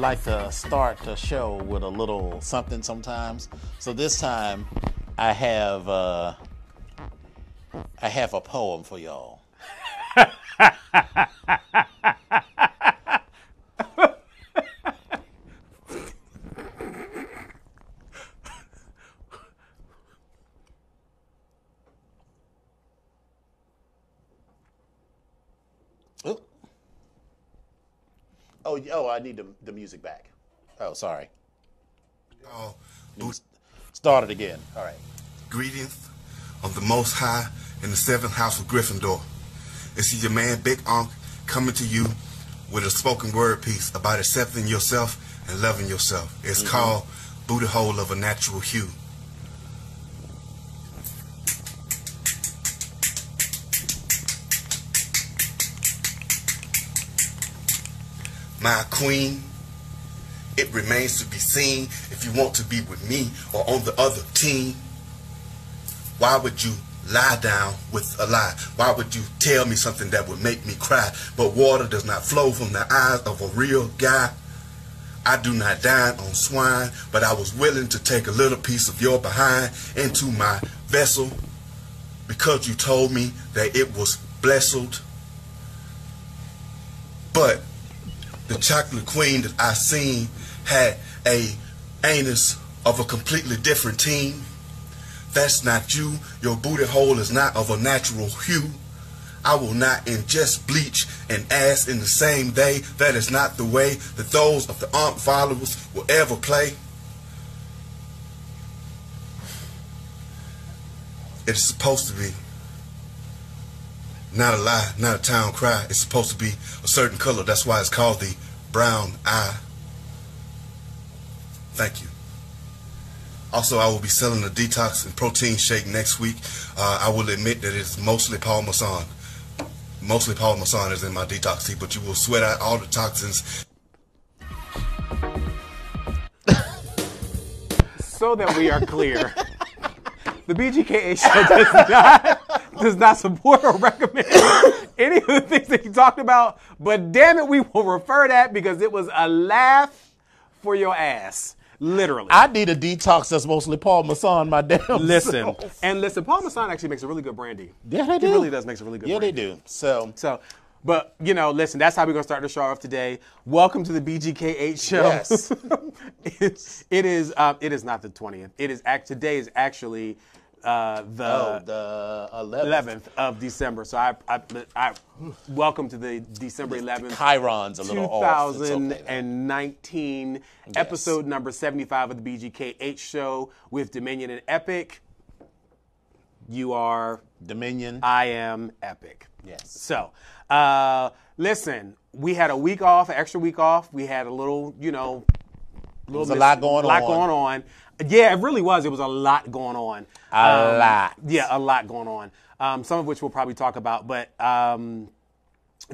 like to start the show with a little something sometimes. So this time, I have uh, I have a poem for y'all. Oop. Oh, y- oh, I need the, music back. Oh, sorry. Oh, Start it again. All right. greetings of the Most High in the seventh house of Gryffindor. It's your man Big Unc coming to you with a spoken word piece about accepting yourself and loving yourself. It's mm-hmm. called Booty Hole of a Natural Hue. My queen, it remains to be seen if you want to be with me or on the other team. Why would you lie down with a lie? Why would you tell me something that would make me cry? But water does not flow from the eyes of a real guy. I do not dine on swine, but I was willing to take a little piece of your behind into my vessel because you told me that it was blessed. But the chocolate queen that I seen had a anus of a completely different team. That's not you. Your booty hole is not of a natural hue. I will not ingest bleach and ass in the same day. That is not the way that those of the aunt followers will ever play. It is supposed to be not a lie, not a town cry. It's supposed to be a certain color. That's why it's called the brown eye. Thank you. Also, I will be selling a detox and protein shake next week. Uh, I will admit that it's mostly Paul Masson. Mostly Paul Masson is in my detox tea, but you will sweat out all the toxins so that we are clear, the BGKH show does not does not support or recommend any of the things that you talked about. But damn it, we will refer that because it was a laugh for your ass, literally. I need a detox that's mostly Paul Masson, my damn listen self. and listen. Paul Masson actually makes a really good brandy. Yeah, they He do. really does makes a really good. Yeah, they do. So, So, but you know, listen, that's how we're gonna start the show off today. Welcome to the BGKH show. Yes. it, it is. Um, it is not the twentieth. It is act. Today is actually uh, the. oh, the 11th. 11th of December. So I, I, I welcome to the December 11th, Chyron's a little off. Okay, though. 2019 episode number 75 of the BGKH show with Dominion and Epic. You are Dominion. I am epic. Yes. So, uh, listen, we had a week off, an extra week off. We had a little, you know, little was a lot going lot on. going on. Yeah, it really was. It was a lot going on. A lot. Yeah, a lot going on. Um, some of which we'll probably talk about, but um,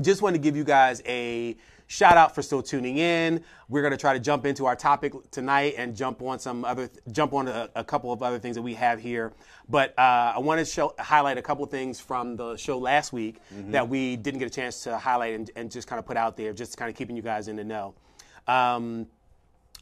just wanted to give you guys a shout out for still tuning in. We're going to try to jump into our topic tonight and jump on some other, jump on a, a couple of other things that we have here. But uh, I want to show, highlight a couple of things from the show last week that we didn't get a chance to highlight and, and just kind of put out there, just kind of keeping you guys in the know. Um,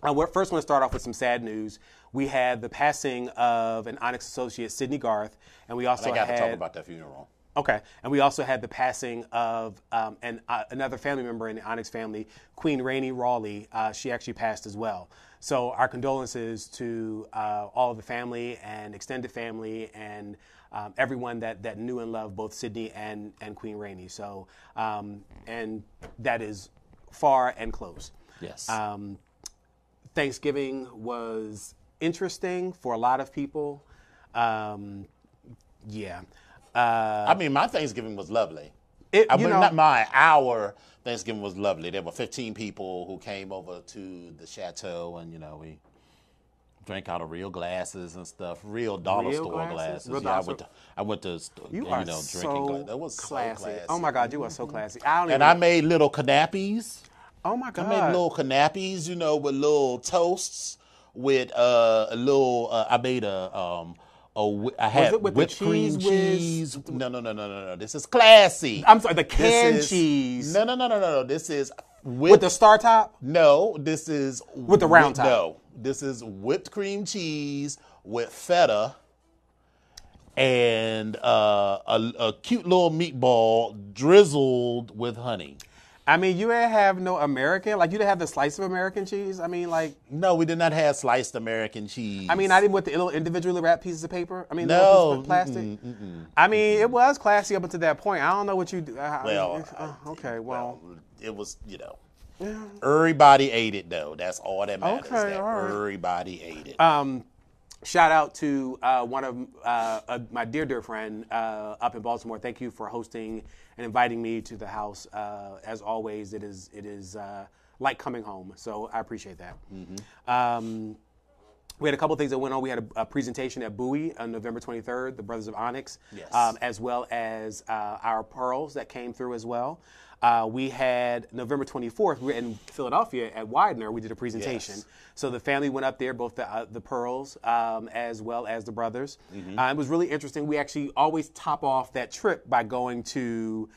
I first want to start off with some sad news. We had the passing of an Onyx associate, Sydney Garth, and we also I got had to talk about that funeral. Okay, and we also had the passing of um, an, uh, another family member in the Onyx family, Queen Rainey Rawley. Uh, she actually passed as well. So our condolences to uh, all of the family and extended family and um, everyone that, that knew and loved both Sydney and, and Queen Rainey. So um, and that is far and close. Yes. Um, Thanksgiving was interesting for a lot of people. Um, yeah. Uh, I mean, my Thanksgiving was lovely. It- I mean, know- not mine. Our Thanksgiving was lovely. There were 15 people who came over to the chateau, and you know we drank out of real glasses and stuff, real dollar Real store glasses? glasses. Real yeah, I went to I went to you you know so drinking. gla- that was classy. So classy. Oh my God, you are so classy. I don't even. And I made little canapes. oh my God, I made little canapes, you know, with little toasts, with uh, a little. Uh, I made a um. A, whi- I had it with whipped cream cheese whiz? No, no, no, no, no, no. This is classy. I'm sorry, the canned is- cheese. No, no, no, no, no, no. This is Whip- with the star top. No, this is With the round top. No, this is whipped cream cheese with feta and uh, a, a cute little meatball drizzled with honey. I mean, you didn't have no American, like you didn't have the slice of American cheese. I mean, like, No, we did not have sliced American cheese. I mean, I didn't even with the little individually wrapped pieces of paper. I mean, No, little pieces of plastic. I mean, it was classy up until that point. I don't know what you. do. Uh, Well, uh, okay, well, it was, you know. Everybody ate it though. That's all that matters. Okay, that right. Everybody ate it. Um, shout out to uh, one of uh, uh, my dear, dear friend uh, up in Baltimore. Thank you for hosting and inviting me to the house. Uh, as always, it is it is uh, like coming home. So I appreciate that. Um, we had a couple things that went on. We had a, a presentation at Bowie on November 23rd, the Brothers of Onyx, Yes. um, as well as uh, our pearls that came through as well. Uh, we had November 24th, we were in Philadelphia at Widener. We did a presentation. Yes. So the family went up there, both the, uh, the Pearls um, as well as the brothers. Mm-hmm. Uh, it was really interesting. We actually always top off that trip by going to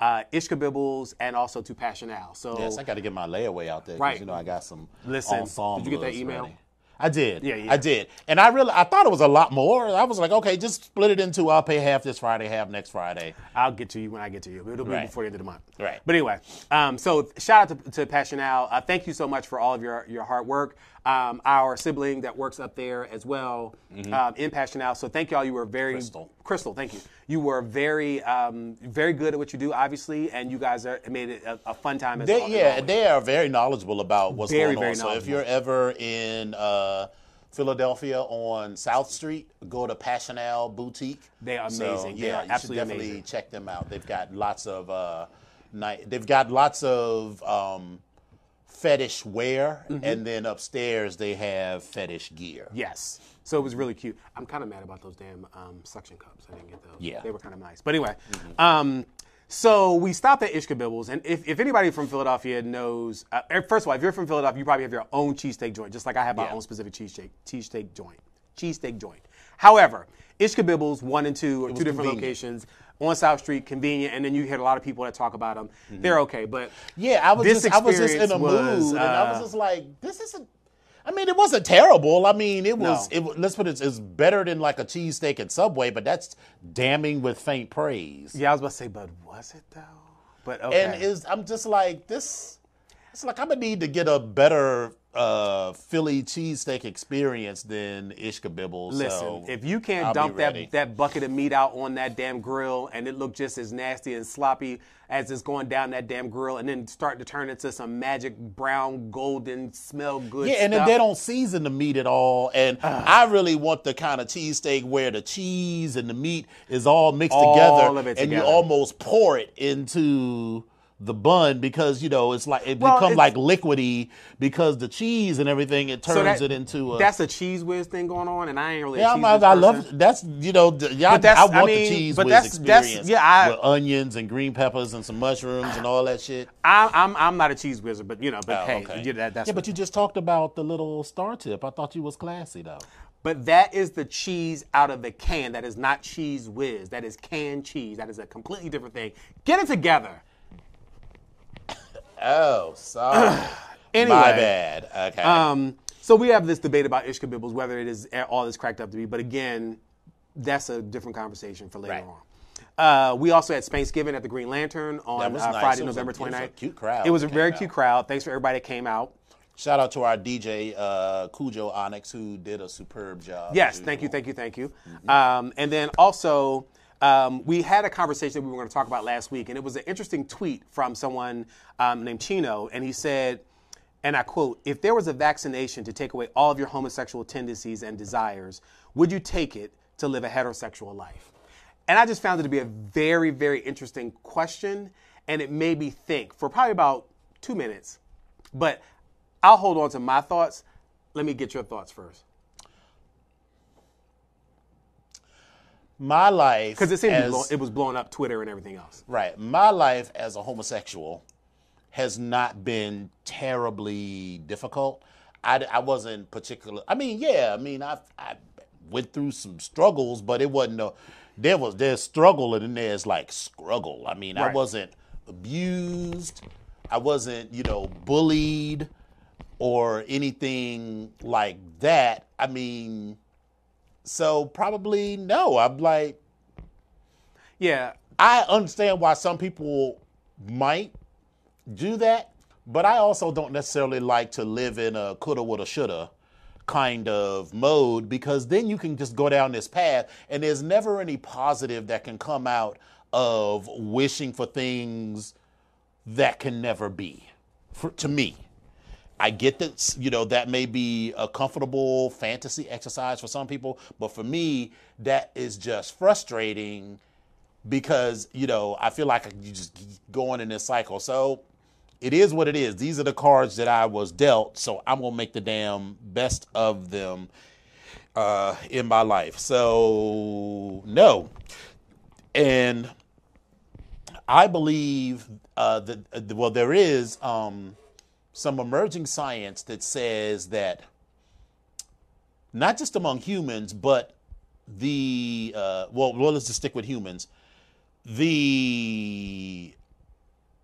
uh, Ishkabibbles and also to Passional. So yes, I got to get my layaway out there. Right. You know, I got some Listen, did you get that email? ready. I did. Yeah, yeah. I did. And I really, I thought it was a lot more. I was like, okay, just split it into. I'll pay half this Friday, half next Friday. I'll get to you when I get to you. It'll be Right. before the end of the month. Right. But anyway, um, so shout out to, to Passional. Uh, thank you so much for all of your, your hard work. Um, our sibling that works up there as well um, in Passional. So thank y'all. You were very Mm-hmm. Crystal. Crystal, thank you. You were very um, very good at what you do, obviously, and you guys are, made it a, a fun time. As They, yeah, always. they are very knowledgeable about what's Very, going on. So if you're ever in uh, Philadelphia on South Street, go to Passional Boutique. They are amazing. They yeah, are you absolutely should definitely amazing. check them out. They've got lots of uh, night. They've got lots of um, fetish wear, Mm-hmm. and then upstairs they have fetish gear. Yes. So it was really cute. I'm kind of mad about those damn um, suction cups. I didn't get those. Yeah. They were kind of nice. But anyway, um, so we stopped at Ishkabibbles. And if, if anybody from Philadelphia knows, uh, er, first of all, if you're from Philadelphia, you probably have your own cheesesteak joint, just like I have my Yeah. own specific cheesesteak, cheesesteak joint. Cheesesteak joint. However, Ishkabibbles, one and two, are two different convenient. locations on South Street, convenient. And then you hear a lot of people that talk about them. They're okay. But Mm-hmm. Yeah, I was just I was just in a was, mood, and I was uh, just like, this isn't. I mean, it wasn't terrible. I mean, it was. No. It, let's put it. It's better than like a cheesesteak at Subway, but that's damning with faint praise. yeah, I was about to say, but was it though? But okay. And is I'm just like this. It's like I'm gonna need to get a better uh, Philly cheesesteak experience than Ishkabibble. Listen, so if you can't I'll dump that, that bucket of meat out on that damn grill and it look just as nasty and sloppy as it's going down that damn grill and then start to turn into some magic brown, golden, smell good Yeah, and then they don't season the meat at all. And I really want the kind of cheesesteak where the cheese and the meat is all mixed All together, and you almost pour it into the bun because you know it's like it Well, becomes like liquidy because the cheese and everything it turns So that- it into a. That's a cheese whiz thing going on, and I ain't really yeah, a I'm, cheese I, I love that's you know y'all, that's- I want I mean, the cheese but whiz that's- that's- experience yeah, I- with onions and green peppers and some mushrooms and all that shit. I, I'm I'm not a cheese wizard, but you know, but Oh, hey, okay. yeah, that, that's yeah, but you just talked about the little star tip. I thought you was classy though. But that is the cheese out of the can. That is not cheese whiz. That is canned cheese. That is a completely different thing. Get it together. Oh, sorry. Anyway, My bad. Okay. Um, so we have this debate about Ishka Bibbles, whether it is all it's cracked up to be. But again, that's a different conversation for later Right. on. Uh, we also had Thanksgiving at the Green Lantern on uh, nice. Friday, was a- November it was a 29th. cute crowd It was a very came cute crowd. Thanks for everybody that came out. Shout out to our DJ uh, Cujo Onyx who did a superb job. Yes, thank you, thank you, thank you. Um, and then also, um, we had a conversation that we were going to talk about last week, and it was an interesting tweet from someone um, named Chino, and he said, and I quote, if there was a vaccination to take away all of your homosexual tendencies and desires, would you take it to live a heterosexual life? And I just found it to be a very, very interesting question, and it made me think for probably about two minutes. But I'll hold on to my thoughts. Let me get your thoughts first. My life, Because it seemed as- blow, it was blowing up Twitter and everything else. right. My life as a homosexual has not been terribly difficult. I, I wasn't particular. I mean, yeah. I mean, I I went through some struggles, but it wasn't a. There was there's struggle and then there's like struggle. I mean, I wasn't abused. I wasn't, you know, bullied or anything like that. I mean, so probably no. I'm like, Yeah. I understand why some people might do that, but I also don't necessarily like to live in a coulda, woulda, shoulda kind of mode because then you can just go down this path and there's never any positive that can come out of wishing for things that can never be for, to me. I get that you know that may be a comfortable fantasy exercise for some people, but for me that is just frustrating because you know I feel like you just going in this cycle. So it is what it is. These are the cards that I was dealt, so I'm gonna make the damn best of them uh, in my life. So no, and I believe uh, that uh, well there is um, some emerging science that says that not just among humans, but the uh, well, well, let's just stick with humans. The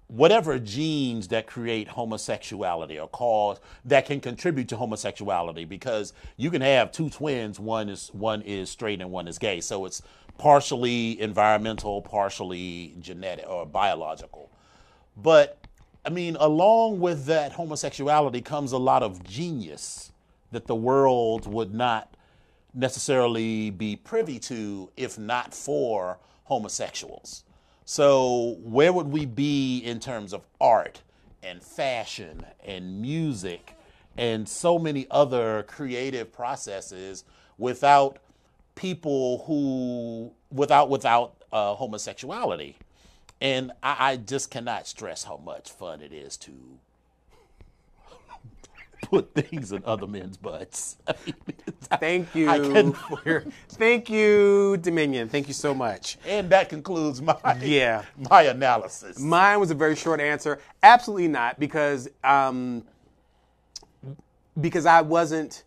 whatever genes that create homosexuality or cause that can contribute to homosexuality, because you can have two twins, one is one is straight and one is gay, so it's partially environmental, partially genetic or biological. But I mean, along with that homosexuality comes a lot of genius that the world would not necessarily be privy to if not for homosexuals. So, where would we be in terms of art and fashion and music and so many other creative processes without people who, without, without uh, homosexuality? And I, I just cannot stress how much fun it is to put things in other men's butts. I mean, Thank you I can- your, thank you, Dominion. Thank you so much. and that concludes my Yeah. my analysis. Mine was a very short answer. Absolutely not, because um, because I wasn't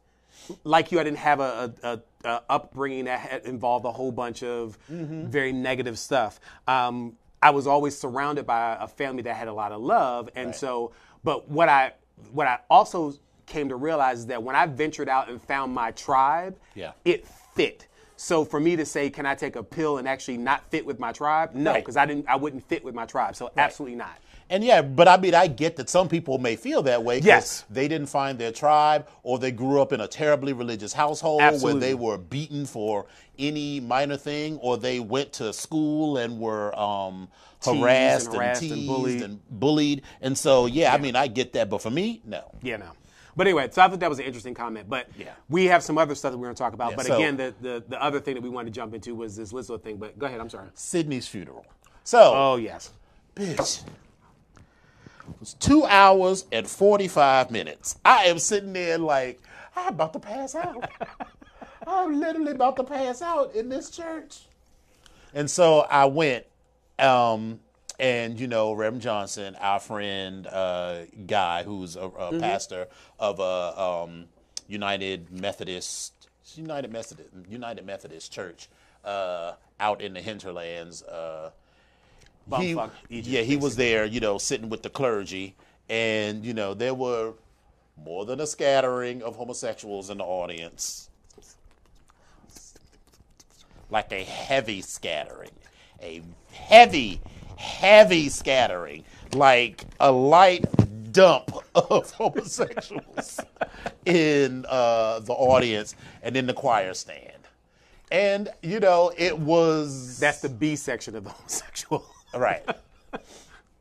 like you. I didn't have a, a, a, upbringing that involved a whole bunch of very negative stuff. Um, I was always surrounded by a family that had a lot of love, and so. But what I what I also came to realize is that when I ventured out and found my tribe, Yeah. it fit. So for me to say, can I take a pill and actually not fit with my tribe? No, Right. because I didn't. I wouldn't fit with my tribe. So absolutely not. And yeah, but I mean, I get that some people may feel that way. Yes. They didn't find their tribe, or they grew up in a terribly religious household Absolutely. where they were beaten for any minor thing, or they went to school and were um, harassed, and harassed and teased bullied. and bullied. And so, yeah, I mean, I get that. But for me, no. Yeah, no. But anyway, so I thought that was an interesting comment. But Yeah. we have some other stuff that we're going to talk about. Yeah, but so- again, the, the the other thing that we wanted to jump into was this Lizzo thing. But go ahead. I'm sorry. Sydney's funeral. So, Oh yes. bitch. Two hours and 45 minutes. I am sitting there like, I'm about to pass out. I'm literally about to pass out in this church. And so I went, um, and you know, Reverend Johnson, our friend, uh, guy who's a, a pastor of a um, United Methodist, United Methodist, United Methodist Church uh, out in the hinterlands. Uh, he, yeah, he was there, you know, sitting with the clergy, and you know, there were more than a scattering of homosexuals in the audience, like a heavy scattering, a heavy, heavy scattering, like a light dump of homosexuals in uh, the audience and in the choir stand. And you know, it was That's the B section of the homosexual. Right.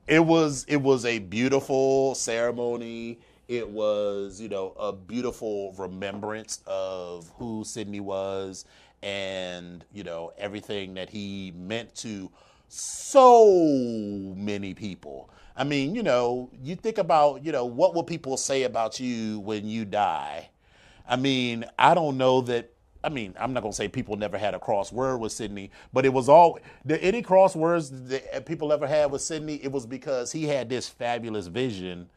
it was it was a beautiful ceremony. It was, you know, a beautiful remembrance of who Sidney was and, you know, everything that he meant to so many people. I mean, you know, you think about, you know, what will people say about you when you die? I mean, I don't know that. I mean, I'm not gonna say people never had a crossword with Sydney, but it was all the any crosswords that people ever had with Sydney. It was because he had this fabulous vision,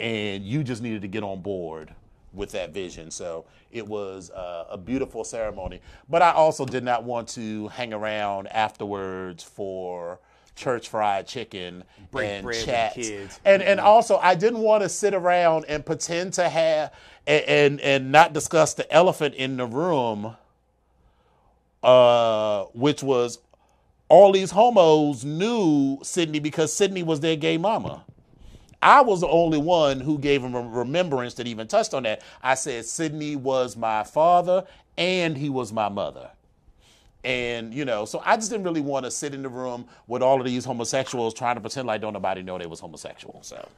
and you just needed to get on board with that vision. So it was uh, a beautiful ceremony. But I also did not want to hang around afterwards for church fried chicken Break and bread with chats. kids. And and also I didn't want to sit around and pretend to have and, and and not discuss the elephant in the room, uh, which was all these homos knew Sydney because Sydney was their gay mama. I was the only one who gave him a remembrance that even touched on that. I said Sydney was my father and he was my mother. And, you know, so I just didn't really want to sit in the room with all of these homosexuals trying to pretend like don't nobody know they was homosexual. So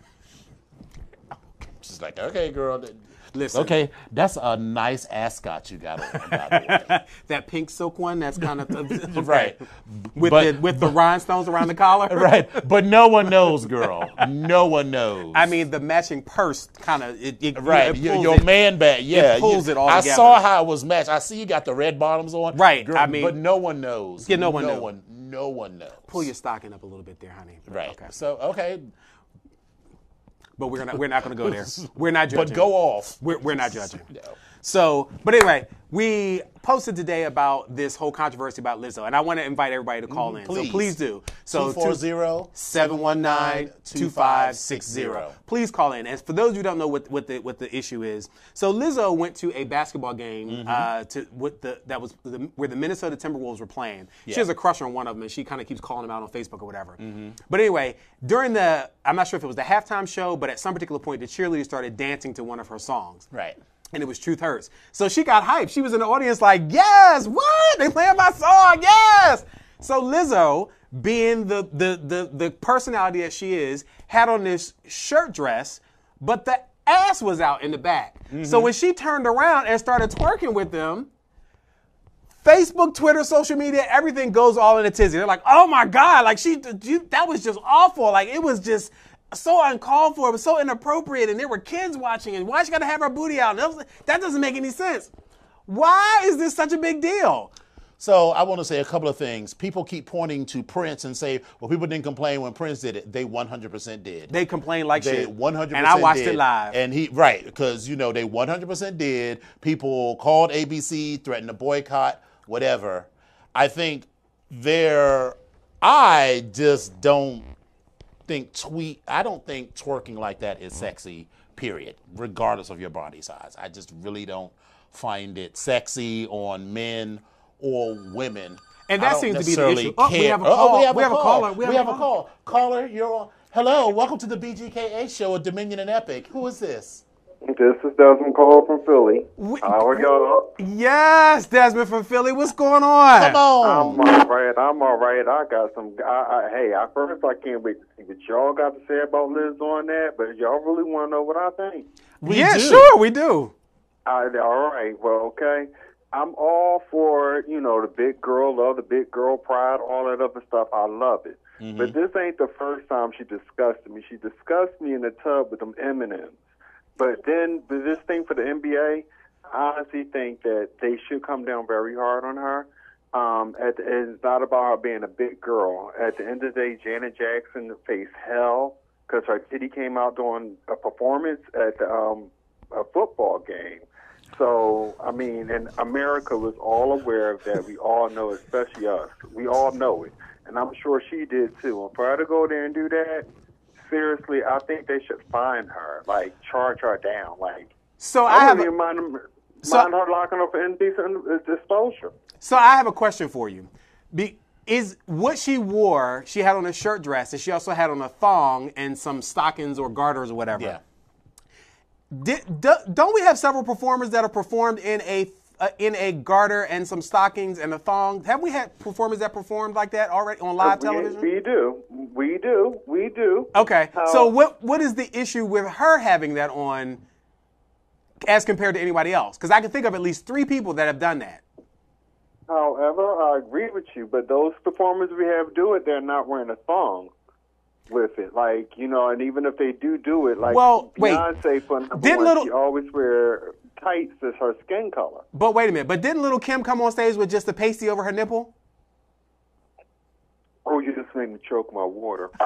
she's like, okay, girl. Listen. Okay, that's a nice ascot you got on, by the way. that pink silk one. That's kind of Right. with But- the with the rhinestones around the collar. right. But no one knows, girl. No one knows. I mean, the matching purse kind of it, it, Right, it your, pulls your it. man bag, yeah. pulls you- it all I together. saw how it was matched. I see you got the red bottoms on. Right, I mean- but no one knows. Yeah, no one no knows. one, no one knows. Pull your stocking up a little bit there, honey. right. Okay. So okay, But we're not we're not going to go there. We're not judging. but go off. We're, we're not judging. No. So, but anyway, we posted today about this whole controversy about Lizzo, and I want to invite everybody to call in. Mm, please. So please do. So 240 719-2560. Please call in. And for those of you who don't know what, what the what the issue is, so Lizzo went to a basketball game Mm-hmm. uh, to with the that was the, where the Minnesota Timberwolves were playing. She has a crush on one of them, and she kind of keeps calling them out on Facebook or whatever. Mm-hmm. But anyway, during the I'm not sure if it was the halftime show, but at some particular point, the cheerleaders started dancing to one of her songs Right. And it was Truth Hurts. So she got hyped. She was in the audience like, yes, what? They playing my song, yes. So Lizzo, being the the the the personality that she is, had on this shirt dress, but the ass was out in the back. Mm-hmm. So when she turned around and started twerking with them, Facebook, Twitter, social media, everything goes all in a tizzy. They're like, oh my God, like she, you, that was just awful. Like it was just so uncalled for. It was so inappropriate. And there were kids watching. And why she got to have her booty out? That, was- that doesn't make any sense. Why is this such a big deal? So I want to say a couple of things. People keep pointing to Prince and say, "Well, people didn't complain when Prince did it. They 100% did. They complained like They shit. 100% And I watched did. it live. And he right because you know they 100% did. People called ABC, threatened to boycott, whatever. I think there I just don't think tweet I don't think twerking like that is sexy, period, regardless of your body size. I just really don't find it sexy on men or women. And that seems to be the issue. Oh, we have a Oh, call. we have, We a, have call. caller. We have, a call. Caller, you're on. Hello, welcome to the BGKH show at Dominion and Epic. Who is this? This is Desmond Cole from Philly. We- How are y'all? Yes, Desmond from Philly. What's going on? Come on. I'm all right. I'm all right. I got some. I, I, hey, at first I can't wait to see what y'all got to say about Liz on that. But y'all really want to know what I think? We yeah, do. sure, we do. I, all right. Well, okay. I'm all for you know the big girl love, the big girl pride, all that other stuff. I love it. But mm-hmm. this ain't the first time she disgusted me. She disgusted me in the tub with them M&Ms. But then this thing for the NBA, I honestly think that they should come down very hard on her. Um, at the, it's not about her being a big girl. At the end of the day, Janet Jackson faced hell because her titty came out during a performance at um, a football game. So, I mean, and America was all aware of that. We all know, especially us. We all know it. And I'm sure she did too. And for her to go there and do that, seriously, I think they should find her, like charge her down. Like, So I, I have wouldn't a, even mind, So- mind her locking up for indecent uh, disclosure. so I have a question for you. Be, is what she wore? She had on a shirt dress, and she also had on a thong and some stockings or garters or whatever. Yeah. Did, do, don't we have several performers that have performed in a uh, in a garter and some stockings and a thong? Have we had performers that performed like that already on live we, television? we do. We do. We do. Okay. How- So what what is the issue with her having that on as compared to anybody else? Because I can think of at least three people that have done that. However, I agree with you, but those performers we have do it, they're not wearing a thong with it. Like, you know, and even if they do do it, like Well, wait. Beyonce, for number Did little- she always wear tights as her skin color. But wait a minute. But didn't little Kim come on stage with just a pasty over her nipple? Oh, you just made me choke my water.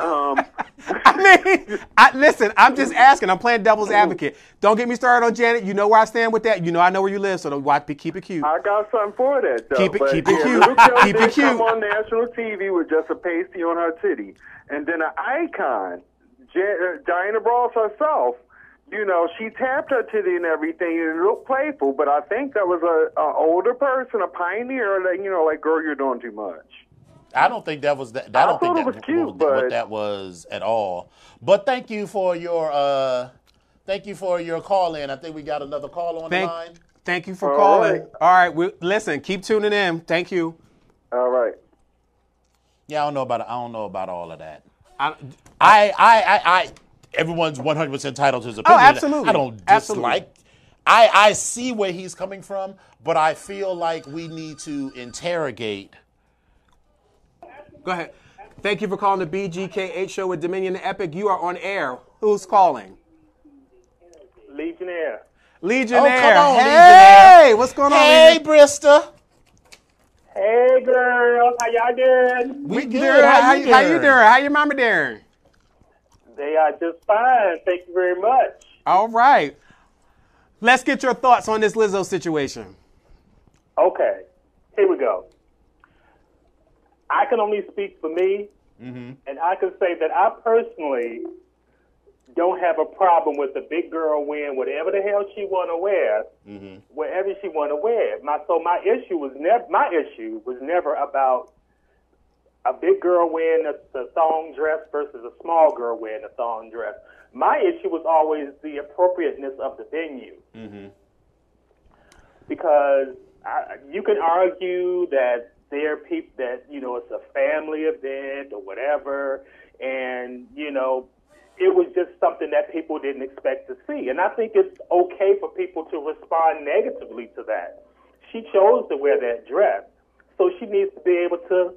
um, I mean, I, listen, I'm just asking. I'm playing devil's advocate. Don't get me started on Janet. You know where I stand with that. You know I know where you live, so don't watch, keep it cute. I got something for that, though. Keep it- but, keep it yeah, cute. Luke Keep it cute. Come on national TV with just a pasty on her titty, and then an icon, Jan- uh, Diana Ross herself. You know, she tapped her titty and everything, and it looked playful. But I think that was a, a older person, a pioneer. Like, you know, like, girl, you're doing too much. I don't think that was that. I I don't think thought that was cute, what, but- what that was at all. But thank you for your uh, thank you for your call in. I think we got another call on Thank, the line. thank you for All calling. right. All right, we, listen, keep tuning in. Thank you. All right. Yeah, I don't know about I don't know about all of that. I, I I I, I everyone's 100 percent entitled to his oh, opinion. Oh, absolutely. I don't Absolutely. dislike. I I see where he's coming from, but I feel like we need to interrogate. go ahead. Thank you for calling the BGKH show with Dominion Epic. You are on air. Who's calling? Legionnaire. Legionnaire. Oh, come on, hey, Legionnaire. what's going on? Hey, Legionnaire? Brista. Hey girls, how y'all doing? We good. Darren, How, how, you how you doing? doing? How your mama doing? They are just fine. Thank you very much. All right. Let's get your thoughts on this Lizzo situation. Okay, here we go. I can only speak for me, mm-hmm. and I can say that I personally don't have a problem with the big girl wearing whatever the hell she want to wear, mm-hmm. wherever she want to wear. My so my issue was never my issue was never about a big girl wearing a, the thong dress versus a small girl wearing a thong dress. My issue was always the appropriateness of the venue mm-hmm. because I, you can argue that there are people that you know it's a family event or whatever, and you know it was just something that people didn't expect to see, and I think it's okay for people to respond negatively to that. She chose to wear that dress, so she needs to be able to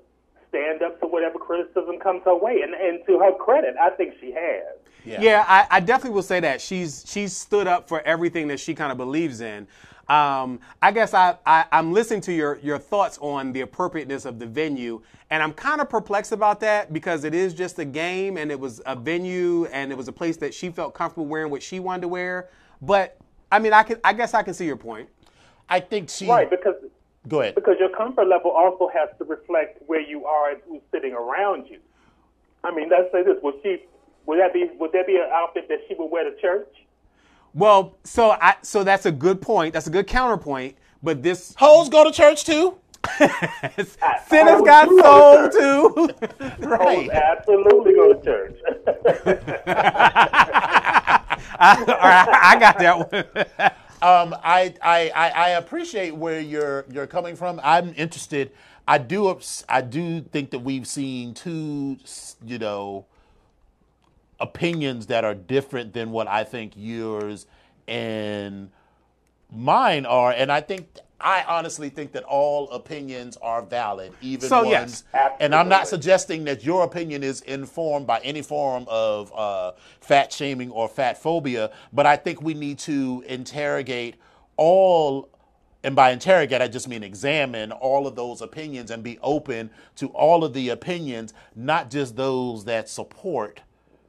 stand up to whatever criticism comes her way, and, and to her credit, I think she has. Yeah, I, I definitely will say that she's she's stood up for everything that she kind of believes in. Um, I guess I, I I'm listening to your your thoughts on the appropriateness of the venue, and I'm kind of perplexed about that because it is just a game, and it was a venue, and it was a place that she felt comfortable wearing what she wanted to wear. But I mean, I can I guess I can see your point. I think she. Right, because Go ahead. because your comfort level also has to reflect where you are and who's sitting around you. I mean, let's say this: would she, would that be, would that be an outfit that she would wear to church? Well, so I so that's a good point. That's a good counterpoint. But this Hoes go to church too. sinners got you soul know, too. Oh, absolutely go to church. All right, I got that one. Um, I, I, I, appreciate where you're you're coming from. I'm interested. I do I do think that we've seen two, you know, opinions that are different than what I think yours and mine are, and I think I honestly think that all opinions are valid, even So, ones. yes. And I'm not suggesting that your opinion is informed by any form of uh, fat shaming or fat phobia, but I think we need to interrogate all. And by interrogate, I just mean examine all of those opinions and be open to all of the opinions, not just those that support,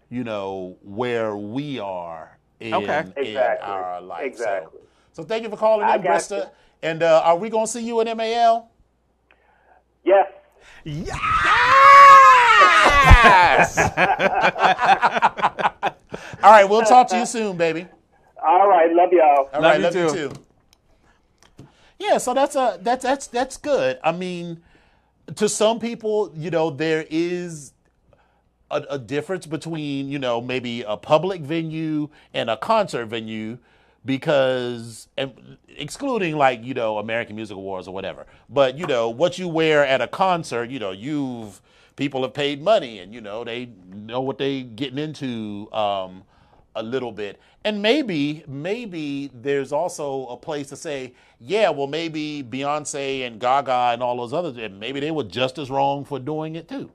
you know, where we are in, Okay. in Exactly. our life. So- Exactly. So, thank you for calling I in, got Brista. you. And uh, are we going to see you in MAL? yes. Yes! All right, we'll talk to you soon, baby. All right. Love y'all. All Love right, you love too. you too. Yeah, so that's a that's that's that's good. I mean, to some people, you know, there is a, a difference between you know maybe a public venue and a concert venue because excluding like you know American Music Awards or whatever. But you know what you wear at a concert, you know, you've people have paid money and you know they know what they're getting into um, a little bit. And maybe maybe there's also a place to say, yeah, well maybe Beyonce and Gaga and all those others, and maybe they were just as wrong for doing it too.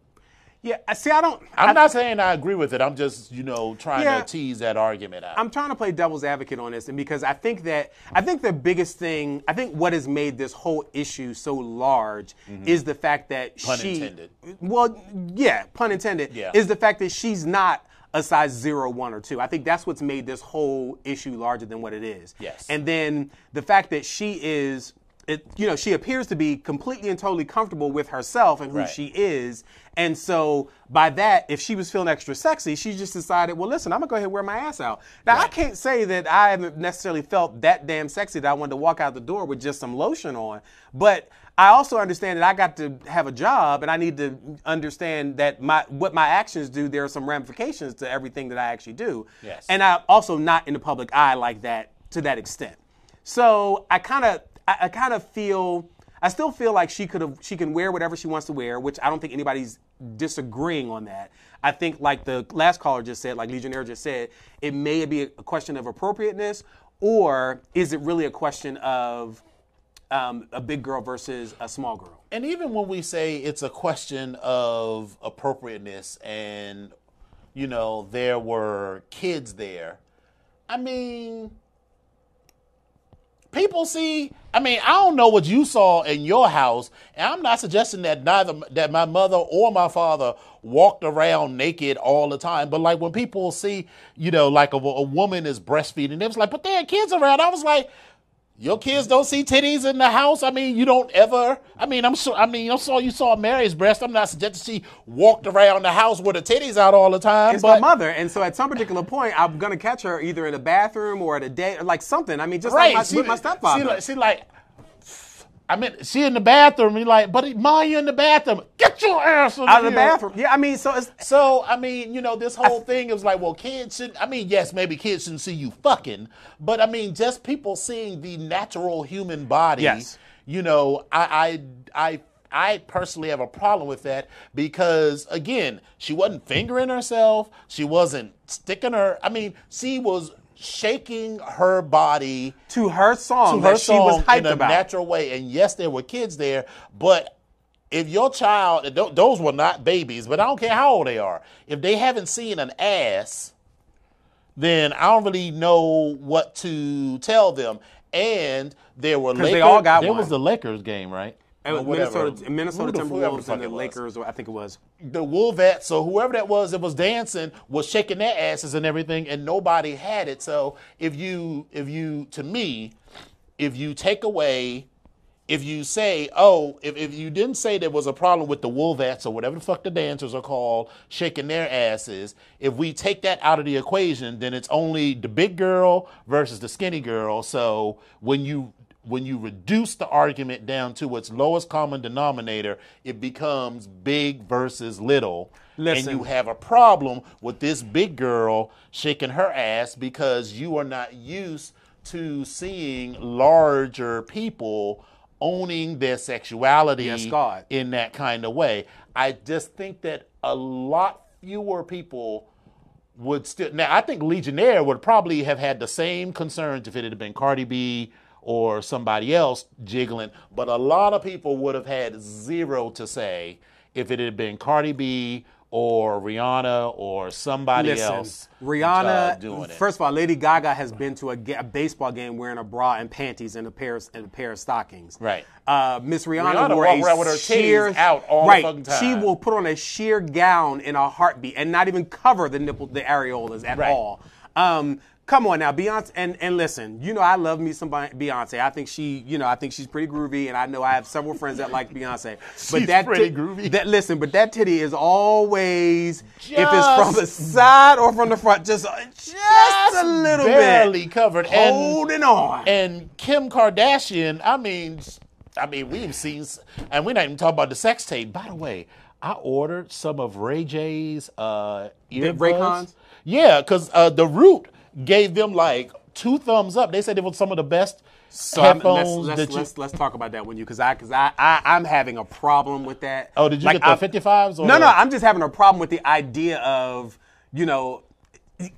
Yeah, I see. I don't. I'm I- not saying I agree with it. I'm just, you know, trying Yeah. to tease that argument out. I'm trying to play devil's advocate on this, and because I think that I think the biggest thing, I think what has made this whole issue so large is the fact that Mm-hmm. Pun she, intended. well, yeah, pun intended, Yeah. is the fact that she's not a size zero, one, or two. I think that's what's made this whole issue larger than what it is. Yes. and then the fact that she is. It, you know, she appears to be completely and totally comfortable with herself and who Right. she is. And so, by that, if she was feeling extra sexy, she just decided, well, listen, I'm gonna go ahead and wear my ass out. Now, I can't say that I haven't necessarily felt that damn sexy that I wanted to walk out the door with just some lotion on, but I also understand that I got to have a job and I need to understand that my what my actions do. There are some ramifications to everything that I actually do. Yes. And I'm also not in the public eye like that to that extent. So I kind of, I, I kind of feel, I still feel like she could have, she can wear whatever she wants to wear, which I don't think anybody's disagreeing on that. I think, like the last caller just said, like Legionnaire just said, it may be a question of appropriateness, or is it really a question of um, a big girl versus a small girl? and even when we say it's a question of appropriateness and, you know, there were kids there, I mean, people see i mean i don't know what you saw in your house and i'm not suggesting that neither that my mother or my father walked around naked all the time but like when people see you know like a, a woman is breastfeeding it was like but there are kids around. I was like your kids don't see titties in the house. I mean, you don't ever. I mean, I'm sure. I mean, I saw you saw Mary's breast. I'm not suggesting she walked around the house with her titties out all the time. It's but my mother, and so at some particular point, I'm gonna catch her either in a bathroom or at a date, or like something. I mean, just right, like my, she, with my stepfather. She she like. I mean, she in the bathroom. He like, but Ma, you in the bathroom. Get your ass out of the here." bathroom. Yeah, I mean, so it's So I mean, you know, this whole thing is like, well, kids should. I mean, yes, maybe kids shouldn't see you fucking, but I mean, just people seeing the natural human body. Yes. You know, I, I, I, I personally have a problem with that because again, she wasn't fingering herself. She wasn't sticking her. I mean, she was shaking her body to her song to her that she was song hyped in a about. natural way. And yes, there were kids there, but if your child, those were not babies, but I don't care how old they are, if they haven't seen an ass, then I don't really know what to tell them. And there were Lakers. they all got there one. was the Lakers game, right? Was Minnesota, Minnesota Who the- whoever Timberwolves and the Lakers, or I think it was. the Wolvettes, so whoever that was that was dancing was shaking their asses and everything, and nobody had it. So if you, if you, to me, if you take away, if you say, oh, if, if you didn't say there was a problem with the Wolvettes or whatever the fuck the dancers are called shaking their asses, if we take that out of the equation, then it's only the big girl versus the skinny girl. So when you when you reduce the argument down to its lowest common denominator, it becomes big versus little. Listen. And you have a problem with this big girl shaking her ass because you are not used to seeing larger people owning their sexuality Yes, God. in that kind of way. I just think that a lot fewer people would still. Now, I think Legionnaire would probably have had the same concerns if it had been Cardi B or somebody else jiggling, but a lot of people would have had zero to say if it had been Cardi B or Rihanna or somebody Listen, else uh, Rihanna. doing it. First of all, Lady Gaga has been to a, ga- a baseball game wearing a bra and panties and a pair of, and a pair of stockings. Right. Uh, Miss Rihanna, Rihanna wore a around with her sheer out all the right. fucking time. She will put on a sheer gown in a heartbeat and not even cover the nipple, the areolas at Right. all. Um, come on now, Beyonce, and, and listen, you know I love me some Beyonce. I think she, you know, I think she's pretty groovy, and I know I have several friends that like Beyonce. But She's that pretty tit- groovy. That listen, but that titty is always if it's from the side or from the front, just just, a little bit. barely bit covered. And- holding on. And Kim Kardashian, I mean, I mean, we've seen, and we're not even talking about the sex tape. By the way, I ordered some of Ray J's uh, earbuds. Raycons? Yeah, because uh, the Root gave them like two thumbs up. They said it was some of the best So I'm- headphones let's, let's, let's, let's talk about that one, you, because I, because I, I, I'm having a problem with that. oh, did you Like, get the 55s? Or No, no, I'm just having a problem with the idea of, you know,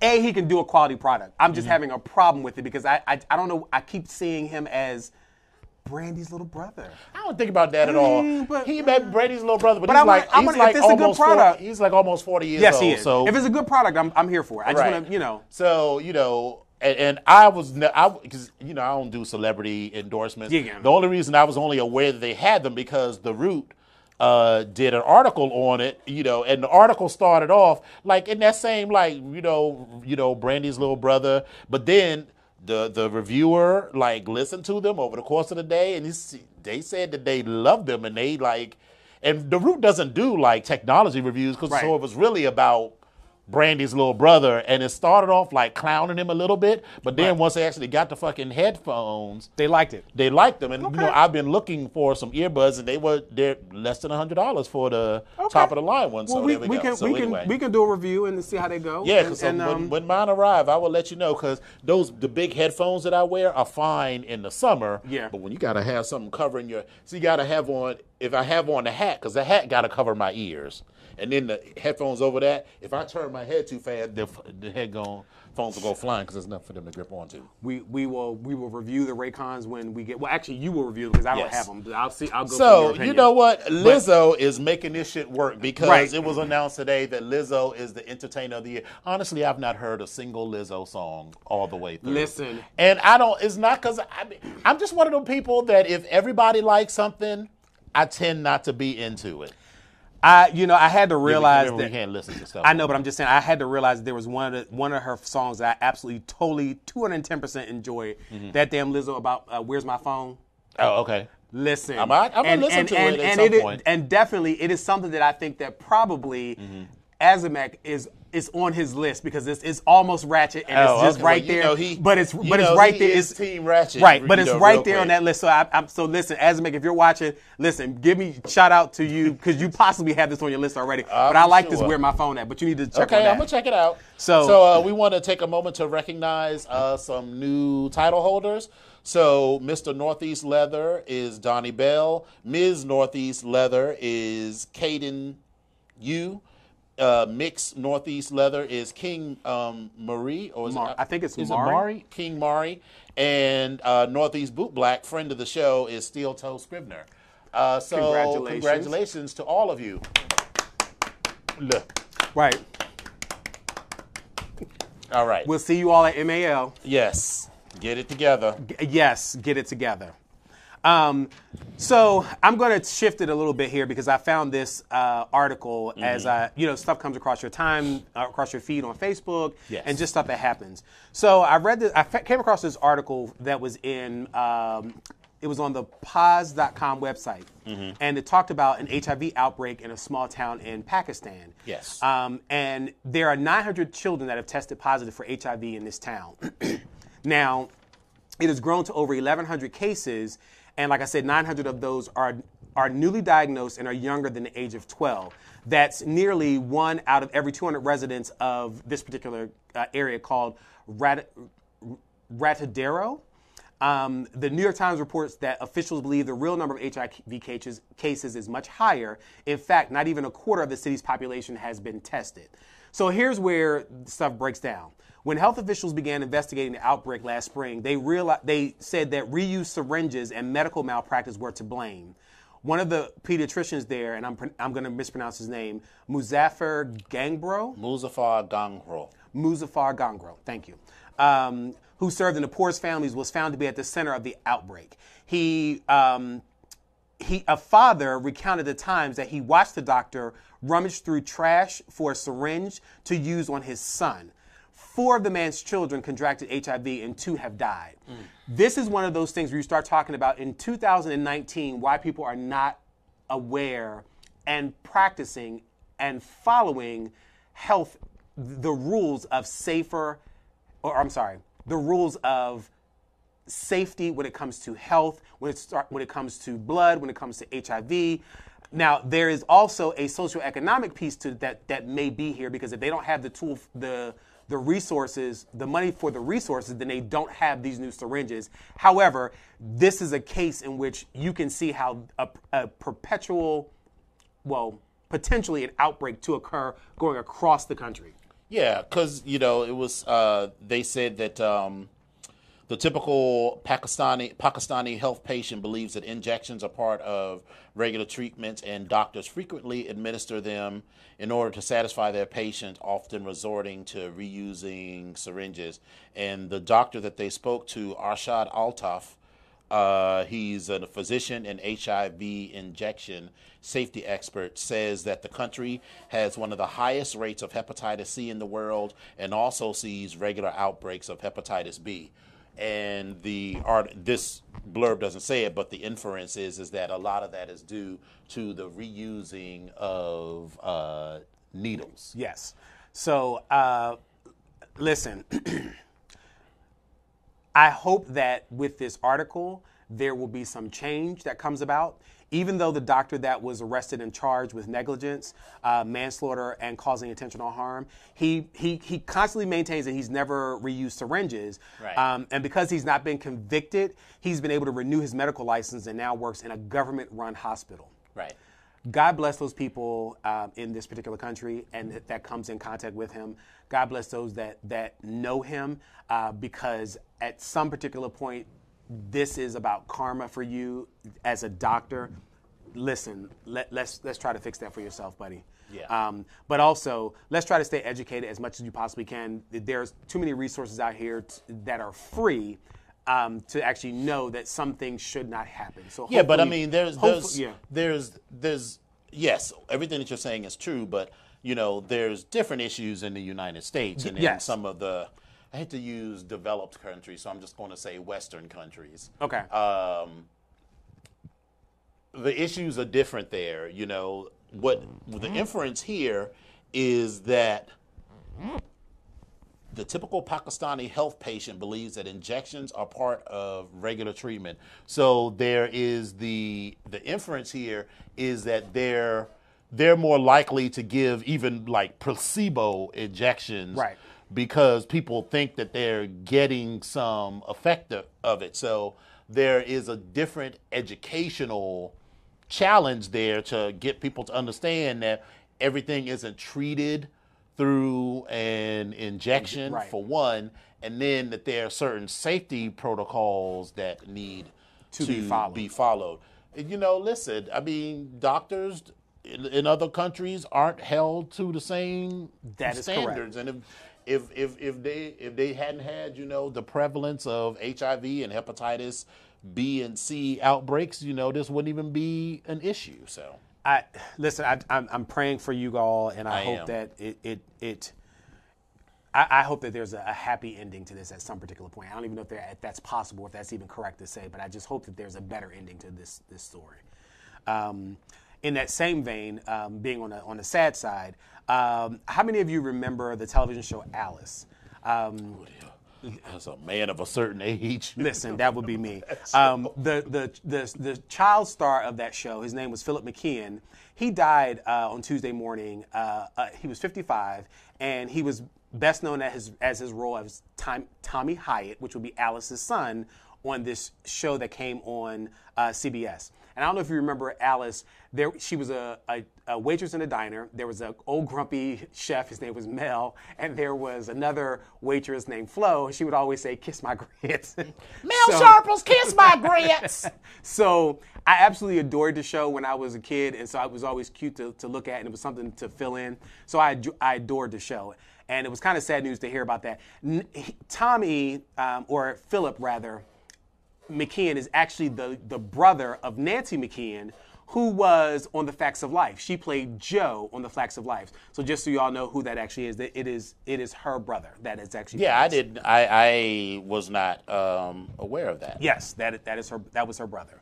a he can do a quality product. I'm Mm-hmm. just having a problem with it because I, I, I don't know. I keep seeing him as Brandy's little brother. I don't think about that at all. Mm, but- he may be Brandy's little brother, but, But he's I'm like like- I'm he's gonna- if it's a good almost four- product- he's like almost forty years Yes, old. he is. So if it's a good product, I'm, I'm here for it. I just Right. want to, you know. So you know, and, and I was I because you know I don't do celebrity endorsements. Yeah, yeah. The only reason I was only aware that they had them because the Root uh, did an article on it. You know, and the article started off like in that same like you know you know Brandy's little brother, but then. The, the reviewer like listened to them over the course of the day and he's, they said that they loved them and they like and the root doesn't do like technology reviews because Right. so it was really about Brandy's little brother, and it started off like clowning him a little bit, but then once they actually got the fucking headphones, They liked it. they liked them. And you know, I've been looking for some earbuds, and they were they're less than hundred dollars for the top of the line ones. Well, so we, we, we can so we anyway. can we can do a review and see how they go. Yeah, because and, when, um, when mine arrive, I will let you know. Because those the big headphones that I wear are fine in the summer. Yeah. But when you gotta have something covering your, so you gotta have on. If I have on the hat, because the hat gotta cover my ears, and then the headphones over that. If I turn my head too fast, the, the headphones will go flying because there's nothing for them to grip onto. we we will we will review the Raycons when we get. Well, actually, you will review them because I don't have them. I'll see. I'll go. So you know what, Lizzo is making this shit work because Right. it was announced today that Lizzo is the entertainer of the year. Honestly, I've not heard a single Lizzo song all the way through. Listen. and I don't. It's not because I. I'm just one of those people that if everybody likes something, I tend not to be into it. I you know I had to realize Remember, that we can't listen to stuff. I know, but I'm just saying I had to realize that there was one of the, one of her songs that I absolutely, totally, 210 percent enjoy. Mm-hmm. That damn Lizzo about uh, "Where's My Phone." Oh, okay. Listen, I'm- I'm gonna and, listen and, to and, it at and some it is- point. and definitely, it is something that I think that probably Mm-hmm. Azamek is is on his list because it's, it's almost ratchet and Oh, it's just okay. right Well, there. know, he- but it's but it's right he there. is It's Team Ratchet, right? But it's know, right there on that list. So I, I'm so listen, Azamek, if you're watching, listen, give me shout out to you because you possibly have this on your list already. but I like this where my phone at. But you need to check Okay. I'm gonna check it out. So- so uh, we want to take a moment to recognize uh, some new title holders. So, Mr. Northeast Leather is Donnie Bell. Ms. Northeast Leather is Caden Yu. Uh, Mix Northeast Leather is King um, Marie, or is Mar- it, I think it's is Mari. It Mari? King Mari, and uh, Northeast Boot Black, friend of the show, is Steel Toe Scribner. Uh, so, Congratulations. congratulations to all of you. Look, right. all right. We'll see you all at MAL. Yes. Get it together. Yes, get it together. Um, so I'm going to shift it a little bit here because I found this uh, article as I, you know, stuff comes across your time, uh, across your feed on Facebook, Yes. and just stuff that happens. So I read this, I fa- came across this article that was in, um, it was on the POZ.com website, and it talked about an HIV outbreak in a small town in Pakistan. Yes. Um, and there are 900 children that have tested positive for HIV in this town. now, it has grown to over 1,100 cases, and like I said, 900 of those are are newly diagnosed and are younger than the age of 12. That's nearly one out of every 200 residents of this particular uh, area called Rat- Ratodero. Um, the New York Times reports that officials believe the real number of HIV cases, cases is much higher. In fact, not even a quarter of the city's population has been tested. So here's where stuff breaks down. When health officials began investigating the outbreak last spring, they realized they said that reused syringes and medical malpractice were to blame. One of the pediatricians there, and I'm, I'm going to mispronounce his name, Muzaffar Gangbro, Muzaffar Ghanghro. Muzaffar Ghanghro, thank you, um, who served in the poorest families, was found to be at the center of the outbreak. He, um, he, a father recounted the times that he watched the doctor rummage through trash for a syringe to use on his son. Four of the man's children contracted HIV and two have died. This is one of those things where you start talking about in 2019 why people are not aware and practicing and following health, the rules of safer, or I'm sorry, the rules of safety when it comes to health, when it start, when it comes to blood, when it comes to HIV. Now there is also a socioeconomic piece to that that may be here because if they don't have the tool, the the resources, the money for the resources, then they don't have these new syringes. However, this is a case in which you can see how a, a perpetual, well, potentially an outbreak to occur going across the country. Yeah, because you know it was. Uh, they said that um, The typical Pakistani Pakistani health patient believes that injections are part of regular treatments, and doctors frequently administer them in order to satisfy their patients, often resorting to reusing syringes. And the doctor that they spoke to, Arshad Altaf, uh, he's a physician and HIV injection safety expert, says that the country has one of the highest rates of hepatitis C in the world and also sees regular outbreaks of hepatitis B. And the art, this blurb doesn't say it, but the inference is is that a lot of that is due to the reusing of uh, needles. Yes. So, uh, listen, I hope that with this article, there will be some change that comes about. Even though the doctor that was arrested and charged with negligence, uh, manslaughter, and causing intentional harm, he, he, he constantly maintains that he's never reused syringes. Right. Um, and because he's not been convicted, he's been able to renew his medical license and now works in a government run hospital. Right. God bless those people um, in this particular country and that, that comes in contact with him. God bless those that that know him uh, because at some particular point, this is about karma for you as a doctor. Listen, let, let's let's try to fix that for yourself, buddy. Yeah. Um, but also, let's try to stay educated as much as you possibly can. There's too many resources out here t- that are free. Um, to actually know that some things should not happen. So Yeah, but I mean, there's there's yeah. there's there's yes, everything that you're saying is true, but you know, there's different issues in the United States and in some of the. I hate to use developed countries, so I'm just going to say Western countries. Okay. Um, the issues are different there. You know, what the inference here is that the typical Pakistani health patient believes that injections are part of regular treatment. So there is the the inference here is that they're they're more likely to give even like placebo injections Right. Because people think that they're getting some effect of- it. So there is a different educational challenge there to get people to understand that everything isn't treated through an injection Right. for one, and then that there are certain safety protocols that need To be followed. be followed. You know, listen, I mean, doctors in, in other countries aren't held to the same That standards, and if, if if if they if they hadn't had you know the prevalence of HIV and hepatitis B and C outbreaks, you know, this wouldn't even be an issue. So I listen. I, I'm, I'm praying for you all, and I, I hope am. that it it it. I, I hope that there's a, a happy ending to this at some particular point. I don't even know if, if that's possible, if that's even correct to say, but I just hope that there's a better ending to this this story. Um, in that same vein, um, being on a, on the sad side, um, how many of you remember the television show Alice? Um, as a man of a certain age, Listen, that would be me. Um, the, the the the child star of that show, his name was Philip McKeon. He died uh, on Tuesday morning. Uh, uh, he was 55, and he was best known as his, as his role as Tom, Tommy Hyatt, which would be Alice's son, on this show that came on uh, CBS. And I don't know if you remember Alice. There, she was a, a, a waitress in a diner. There was an old grumpy chef. His name was Mel, and there was another waitress named Flo. And she would always say, "Kiss my grits." Mel So- Sharples, kiss my grits. so I absolutely adored the show when I was a kid, and so it was always cute to, to look at, and it was something to fill in. So I, I adored the show, and it was kind of sad news to hear about that. N- Tommy, um, or Philip rather, McKeon is actually the, the brother of Nancy McKeon, who was on The Facts of Life. She played Jo on The Facts of Life. So just so you all know who that actually is, that it is it is her brother that is actually. yeah, I didn't. I I was not um, aware of that. Yes, that that is her. That was her brother.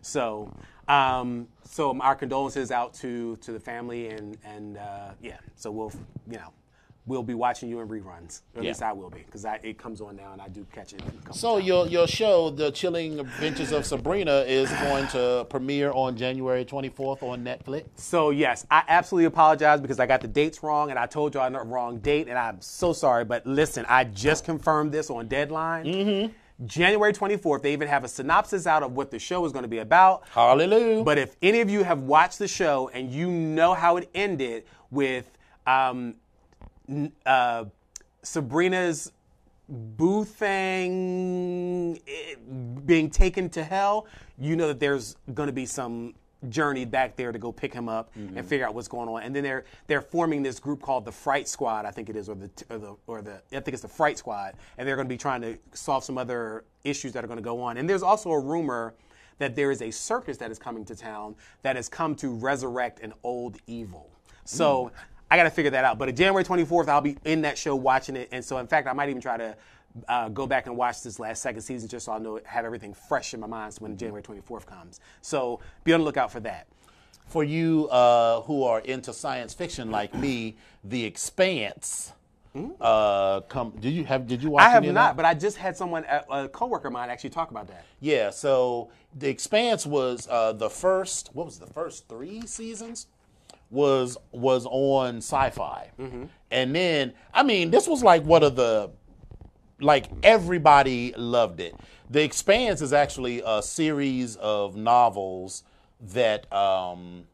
So, um, so our condolences out to to the family and and uh, yeah. So we'll you know we'll be watching you in reruns. Or at Yeah. least I will be because it comes on now and I do catch it. So your your show, The Chilling Adventures of Sabrina, is going to premiere on January 24th on Netflix. So yes, I absolutely apologize because I got the dates wrong and I told you I the wrong date and I'm so sorry. But listen, I just confirmed this on Deadline. Mm-hmm. January 24th, they even have a synopsis out of what the show is going to be about. Hallelujah. But if any of you have watched the show and you know how it ended with um, uh, Sabrina's Boo thing eh, being taken to hell, you know that there's going to be some journey back there to go pick him up Mm-hmm. and figure out what's going on. And then they're they're forming this group called the Fright Squad, I think it is, or the or the or the I think it's the Fright Squad, and they're going to be trying to solve some other issues that are going to go on. And there's also a rumor that there is a circus that is coming to town that has come to resurrect an old evil. So I got to figure that out. But January 24th, I'll be in that show watching it. And so, in fact, I might even try to uh, go back and watch this last second season just so I know have everything fresh in my mind when January 24th comes. So be on the lookout for that. For you uh, who are into science fiction like me, The Expanse. Uh, come. Did you have? Did you watch? I have not, but I just had someone, a, a coworker of mine, actually talk about that. Yeah, so The Expanse was uh, the first. What was the first three seasons? Was was on Sci-Fi, and then I mean, this was like one of the like everybody loved it. The Expanse is actually a series of novels that um,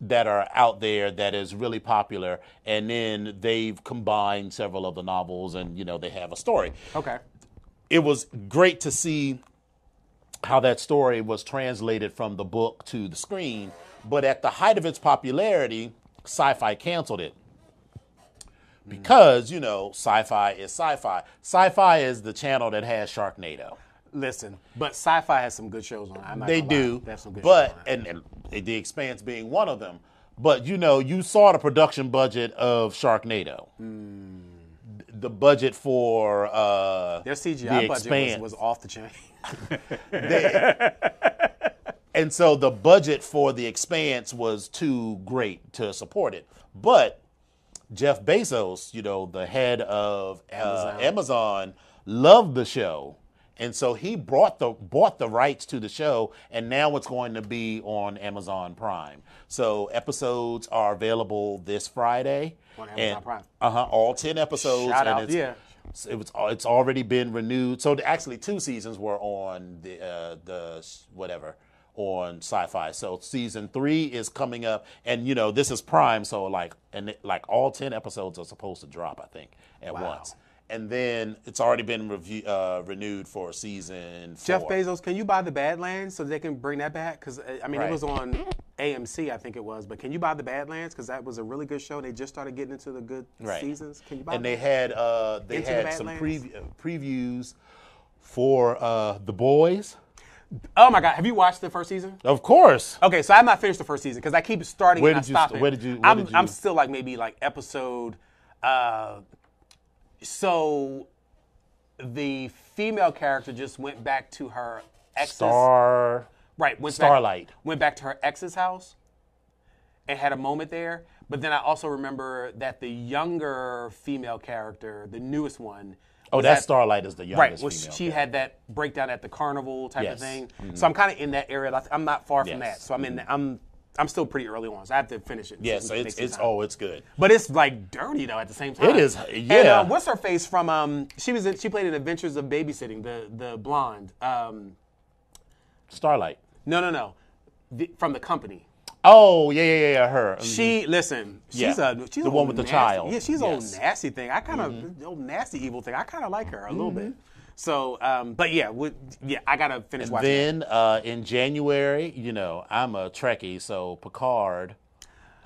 that are out there that is really popular, and then they've combined several of the novels, and you know they have a story Okay. it was great to see how that story was translated from the book to the screen. But at the height of its popularity, sci fi canceled it. Because, you know, sci fi is sci fi. Sci fi is the channel that has Sharknado. Listen, but sci-fi has some good shows on it. I'm not They do. They have some good But, shows on it. and, and The Expanse being one of them. But, you know, you saw the production budget of Sharknado. Hmm. The budget for uh, their CGI The budget was, Expanse. was off the chain. And so the budget for the expanse was too great to support it. But Jeff Bezos, you know, the head of Amazon, Amazon. Amazon loved the show. And so he brought the bought the rights to the show, and now it's going to be on Amazon Prime. So episodes are available this Friday. On Amazon and, Prime. Uh huh. All ten episodes. Shout and out, it's, yeah. It was. It's already been renewed. So actually, two seasons were on the uh, the whatever on Sci-Fi. So season three is coming up, and you know this is Prime, so like and it, like all ten episodes are supposed to drop, I think, at Wow. once. And then it's already been review, uh, renewed for season four. Jeff Bezos, can you buy the Badlands so they can bring that back? Because I mean, Right. it was on AMC, I think it was. But can you buy the Badlands? Because that was a really good show. They just started getting into the good Right. seasons. Can you buy? and that? they had uh, they Into the had some Badlands? preview, previews for uh, the boys. Oh my God, have you watched the first season? Of course. Okay, so I'm not finished the first season because I keep starting Where and I did you stop st- it. where did you- where I'm, did you- I'm still like maybe like episode. Uh, so the female character just went back to her ex's Star. right went Starlight. back, went back to her ex's house and had a moment there. But then I also remember that the younger female character, the newest one. Oh, was that Starlight is the youngest Right, well, female. she had that breakdown at the carnival type Yes. of thing. Mhm. So I'm kind of in that area. I'm not far from that. So I'm in. I'm I'm still pretty early on. So I have to finish it. yeah, So it's it's oh, it's good. But it's like dirty though at the same time. It is, And, yeah. uh, what's her face from? Um, she was in, she played in Adventures of Babysitting. The the blonde. Um, Starlight. no no no, the, from the company. Oh yeah yeah yeah, yeah her. She listen. She's Yeah. a she's The a one with the child. Yeah, she's Yes. Mm-hmm. old nasty thing. I kind of old nasty evil thing. I kind of like her a little bit. So, um, but yeah, we, yeah, I gotta finish watching. Then uh, in January, you know, I'm a Trekkie, so Picard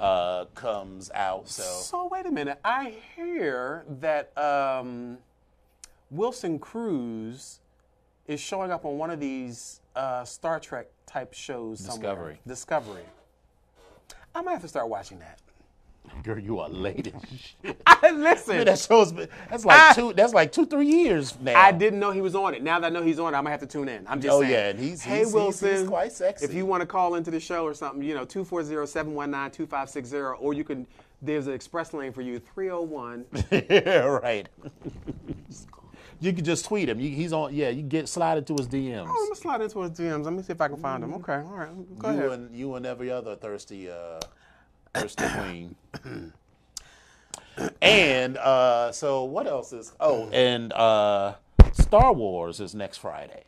uh, comes out. So So wait a minute. I hear that um, Wilson Cruz is showing up on one of these uh, Star Trek type shows somewhere. Discovery. I might have to start watching that. girl, you are late. I listen. that show's been, that's like Ah. two that's like two three years now. I didn't know he was on it. Now that I know he's on it, I'm gonna have to tune in. I'm just Oh, saying. yeah, and he's- hey he's- he's- Wilson, he's quite sexy. If you want to call into the show or something, you know, 240-719-2560, or you can. There's an express lane for you, 301. yeah, right. you can just tweet him. You, he's on. Yeah, you get slide into his DMs. Oh, I'm gonna slide into his DMs. Let me see if I can find him. Okay, all right, go you ahead. and you and every other thirsty uh, thirsty queen. and uh, so what else is? Oh, and uh, Star Wars is next Friday.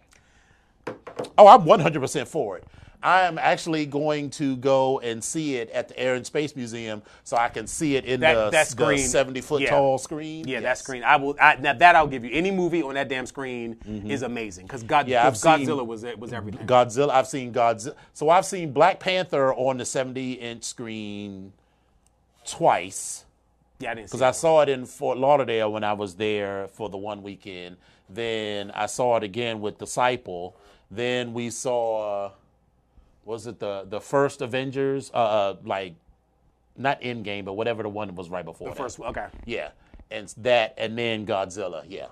Oh, I'm 100 percent for it. I am actually going to go and see it at the Air and Space Museum, so I can see it in That- the, that the seventy foot Yeah. tall screen. Yeah, that screen. I will. I, now that I'll give you. Any movie on that damn screen is amazing because God, Mm-hmm. Yeah, I've 'cause seen- Godzilla was it was everything. Godzilla. I've seen Godzilla. So I've seen Black Panther on the seventy inch screen twice. yeah, I didn't Because I saw it in Fort Lauderdale when I was there for the one weekend. Then I saw it again with Disciple. Then we saw, was it the the first Avengers? Uh, uh like not Endgame, but whatever the one was right before the that. first. Okay. Yeah, and that, and then Godzilla. Yeah,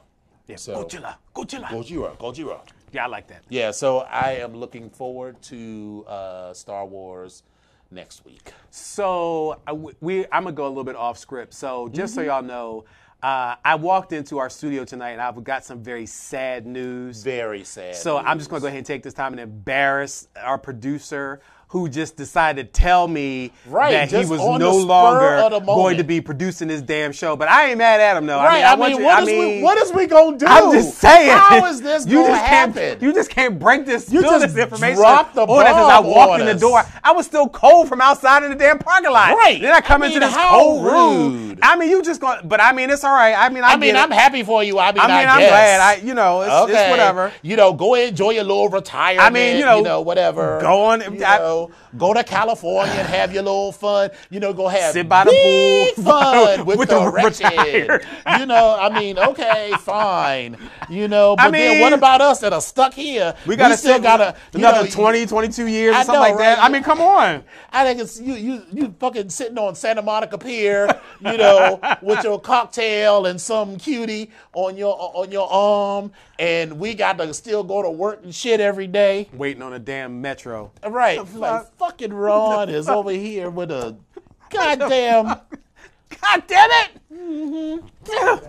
Yeah. So- Godzilla. Godzilla. Gojira, Gojira. Yeah, I like that. Yeah, so I am looking forward to uh, Star Wars next week. So I w- we, I'm gonna go a little bit off script. So just Mm-hmm. so y'all know, uh, I walked into our studio tonight and I've got some very sad news. Very sad. So I'm just gonna go ahead and take this time and embarrass our producer who just decided to tell me Right, that he was no longer going to be producing this damn show. But I ain't mad at him though. Right, I mean, I, want you- what I is mean, we, what is we gonna do? I'm just saying. How is this you gonna just can't, happen? You just can't break this. You just this information dropped the as I walked in the door. I was still cold from outside in the damn parking lot. Right. Then I come I into mean, this how cold room. rude. I mean, you just going. But I mean, it's all right. I mean, I, I mean, I'm it. happy for you. I mean, I mean, I I'm glad. I, you know, it's, okay. it's whatever. You know, go enjoy your little retirement. I mean, you know, whatever. go on- You I- know, go to California and have your little fun. You know, go have Sit by the big pool fun with, with the, the wretched. you know, I mean, okay, fine. You know, but I then mean- what about us that are stuck here? We got to still gotta another know, 20, 22 years or something know, like that. I mean, come on. I think it's you, you, you fucking sitting on Santa Monica Pier, you know, with your cocktail and some cutie on your on your arm, and we got to still go to work and shit every day. Waiting on a damn metro. Right, like fuck? fucking Ron is over here with a goddamn God damn it! Mm-hmm.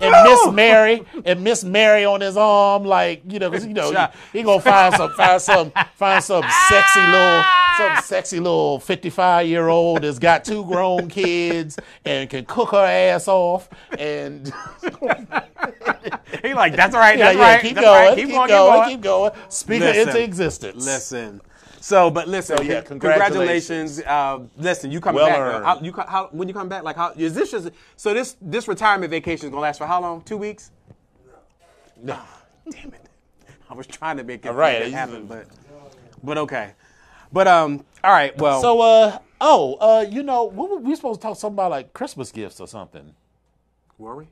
and Miss Mary and Miss Mary on his arm, like you know, 'cause, you know Shut- he, he gonna find some find some find some sexy ah! little some sexy little fifty five year old that's got two grown kids and can cook her ass off and He like, that's all right, that's yeah right. keep that's going right. keep, Keep going, going keep going. keep going speak Listen, into existence. Listen. So, but listen, So, yeah, congratulations. congratulations. Uh, listen, you coming Well back? earned. How, you how, when you come back? Like how is this just so this this retirement vacation is gonna last for how long? Two weeks? No. Damn it! I was trying to make it, All right, make it you- happen, but but okay. But um, all right. Well, So uh oh uh you know what were we supposed to talk something about like Christmas gifts or something were we?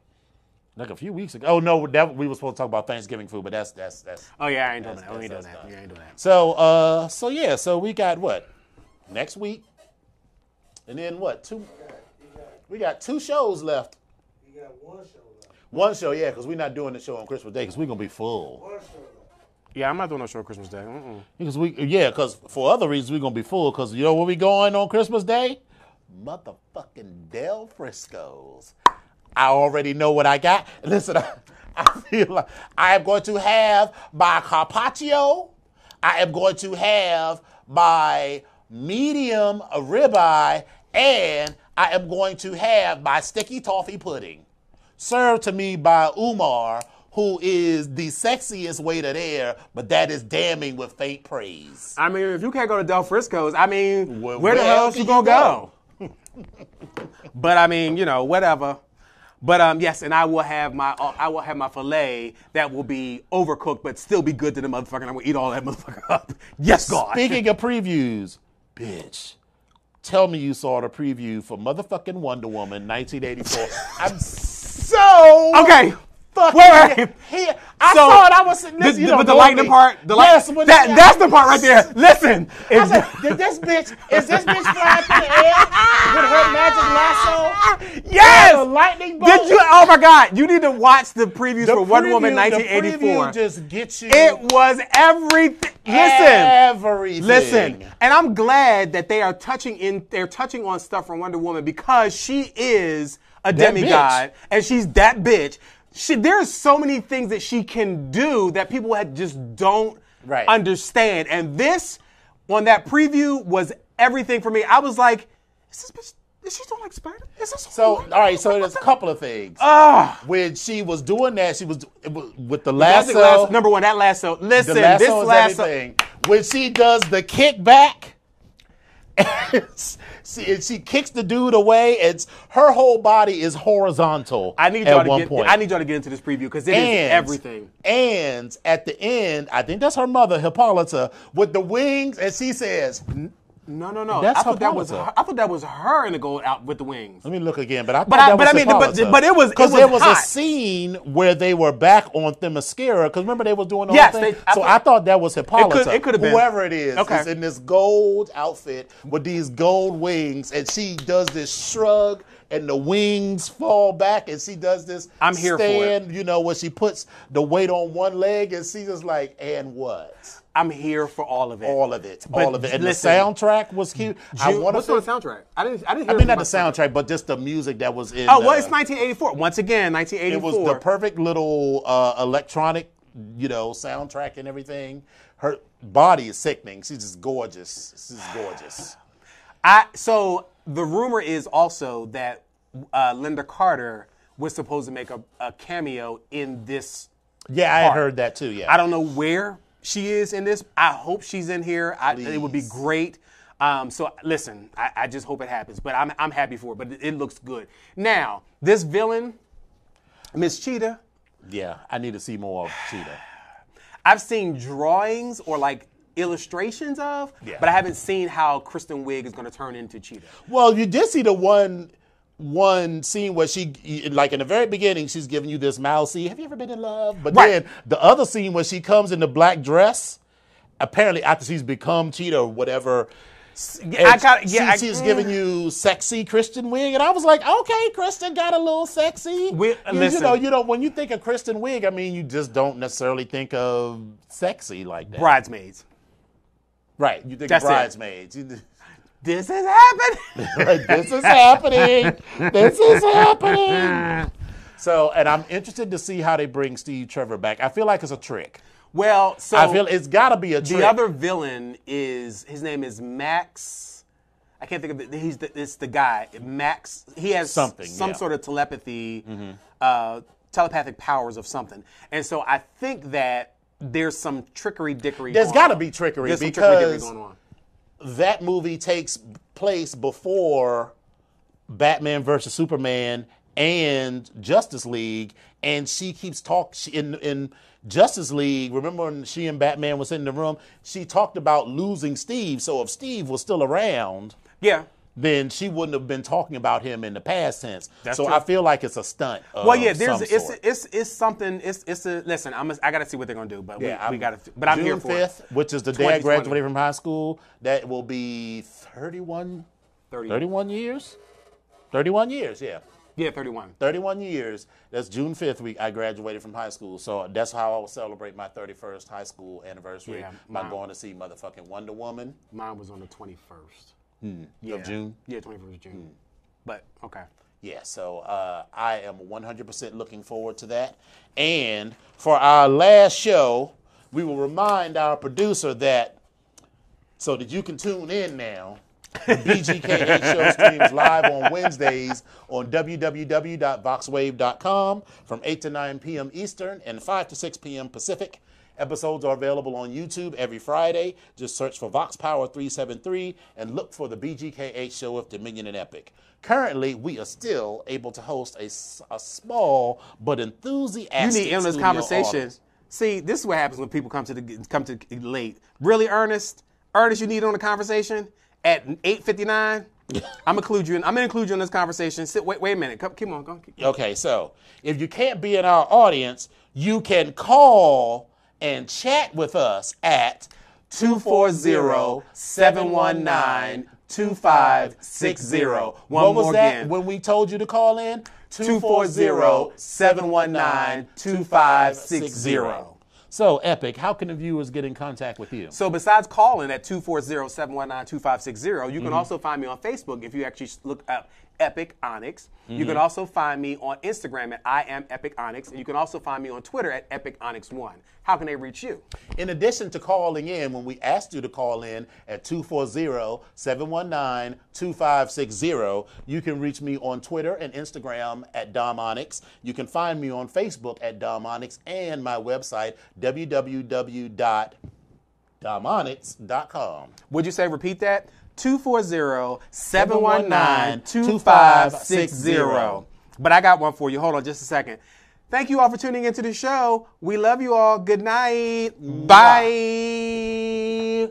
Like a few weeks ago. Oh no, that we were supposed to talk about Thanksgiving food, but that's that's that's Oh yeah, I ain't doing That's- that. We ain't doing that. that's We ain't doing that. So, uh, so yeah, so we got what next week, and then what two? We got two shows left. You got one show left. One show, yeah, because we're not doing the show on Christmas Day because we're gonna be full. One show. Yeah, I'm not doing no show on Christmas Day. Mm-mm. Because we, yeah, because for other reasons we're gonna be full. Because you know where we going on Christmas Day? Motherfucking Del Frisco's. I already know what I got. Listen, I, I feel like I am going to have my carpaccio. I am going to have my medium ribeye, and I am going to have my sticky toffee pudding served to me by Umar, who is the sexiest waiter there, but that is damning with faint praise. I mean, if you can't go to Del Frisco's, I mean, Well, where the where hell else else you gonna you go? but I mean, you know, whatever. But um, yes, and I will have my uh, I will have my fillet that will be overcooked, but still be good to the motherfucker. And I'm gonna eat all that motherfucker up. Yes, God. Speaking of previews, bitch, tell me you saw the preview for motherfucking Wonder Woman 1984. I'm so Okay. Fucking here. I So, saw it. I was sitting This, you know, but the lightning me. part, the light, yes, that, they- that's the part right there. Listen, I said, did this bitch, is this bitch flying through the air with her magic lasso? yes. The lightning bolt? Did you? Oh my God! You need to watch the previews The for Wonder Woman preview- the preview just gets you It was everything. Listen, everything. listen, and I'm glad that they are touching in. They're touching on stuff from Wonder Woman because she is a That demigod and she's that bitch. She, there's so many things that she can do that people had just don't Right. understand. And this on that preview was everything for me. I was like, is this bitch? Is she still like Spider? Is this So, all right, so there's a couple of things. Ah. when she was doing that, she was with the lasso. lasso. Number one, that lasso. Listen, lasso this is lasso. everything. when she does the kickback. She, she kicks the dude away. It's her whole body is horizontal. I need y'all to get. point. I need y'all to get into this preview because it is and everything. And at the end, I think that's her mother, Hippolyta, with the wings, and she says, No, no, no. That's I thought that was. Her, I thought that was her in the gold out with the wings. Let me look again, but I thought But I- that but was I mean, but- but it was- because was there was hot. a scene where they were back on Themyscira. Because remember they were doing the Yes, whole thing. they- I so thought- I thought that was Hippolyta. it could have been. whoever it is. Okay. is in this gold outfit with these gold wings, and she does this shrug. And the wings fall back, and she does this I'm here for it. you know, where she puts the weight on one leg, and she's just like, and what? I'm here for all of it. All of it, But all of it, and listen, the soundtrack was cute. I want what's to. on the soundtrack? I didn't. I didn't. I mean, not the soundtrack, but just the music that was in. Oh, well, the- it's 1984. Once again, 1984. It was the perfect little uh, electronic, you know, soundtrack and everything. Her body is sickening. She's just gorgeous. She's gorgeous. I so the rumor is also that uh, Lynda Carter was supposed to make a, a cameo in this. Yeah, I had heard that too. Yeah, I don't know where she is in this. I hope she's in here. I, it would be great. Um, so listen, I, I just hope it happens. But I'm I'm happy for it. But it, it looks good. Now this villain, Miss Cheetah. Yeah, I need to see more of Cheetah. I've seen drawings or like illustrations of, Yeah. but I haven't seen how Kristen Wiig is going to turn into Cheetah. Well, you did see the one one scene where she like in the very beginning she's giving you this mousy have you ever been in love but Right. then the other scene where she comes in the black dress apparently after she's become cheetah or whatever I got she- yeah. I- she's mm. giving you sexy Kristen Wiig, and I was like, okay, Kristen got a little sexy. We- you, you know, you know, when you think of Kristen Wiig, I mean, you just don't necessarily think of sexy like that, bridesmaids. Right? You think That's of bridesmaids. You- This is happening. like, this is happening. This is happening. So, and I'm interested to see how they bring Steve Trevor back. I feel like it's a trick. well, so I feel it's got to be a trick. the other villain is his name is Max. I can't think of it. He's the, it's the guy Max. He has Something, some yeah. Mm-hmm. sort of telepathy, uh, telepathic powers of something. And so I think that there's some trickery dickery. There's gotta be trickery There's some trickery dickery because- going on. That movie takes place before Batman versus Superman and Justice League, and she keeps talk in in Justice League. Remember when she and Batman was in the room? She talked about losing Steve. So if Steve was still around, Yeah. Then she wouldn't have been talking about him in the past tense. That's so true. I feel like it's a stunt. Well, yeah. There's it's sort. it's it's something. It's it's a listen. I'm a, I gotta see what they're gonna do, but Yeah, we, we gotta. But I'm June here for 5th, it. which is the day I graduated from high school. That will be 31, 30. 31 years. 31 years, yeah. Yeah, 31. 31 years. That's June 5th. We I graduated from high school, so that's how I will celebrate my 31st high school anniversary Yeah, by mine- going to see motherfucking Wonder Woman Mine was on the 21st. Yeah. of June. Yeah, 21st of June. But okay. Yeah, so uh, I am 100% looking forward to that. And for our last show, we will remind our producer that so that you can tune in now. The BGKH show streams live on Wednesdays on www.voxwav.com from 8 to 9 p.m. Eastern and 5 to 6 p.m. Pacific. Episodes are available on YouTube every Friday. Just search for Vox Power 373 and look for the BGKH show with Dominion and Epic. Currently, we are still able to host a, a small but enthusiastic. You need endless conversations. audience. See, this is what happens when people come to the come to late. Really, Ernest? Ernest, you need on the conversation at 8:59. I'm include you. In, I'm gonna include you in this conversation. Sit. Wait. Wait a minute. Come, keep on. Go. keep- Okay, so if you can't be in our audience, you can call and chat with us at 240-719-2560. One what was more that again. when we told you to call in? 240-719-2560. So, Epic, how can the viewers get in contact with you? So besides calling at 240-719-2560, you Mm-hmm. can also find me on Facebook if you actually look up Epic Onyx. You Mm-hmm. can also find me on Instagram at I am Epic Onyx, and you can also find me on Twitter at Epic Onyx One. How can they reach you? In addition to calling in, when we asked you to call in at 240-719-2560, you can reach me on Twitter and Instagram at Dom Onyx. You can find me on Facebook at Dom Onyx and my website, www DomOnyx.com. Would you say repeat that? 240-719-2560. But I got one for you. Hold on just a second. Thank you all for tuning into the show. We love you all. Good night. Bye.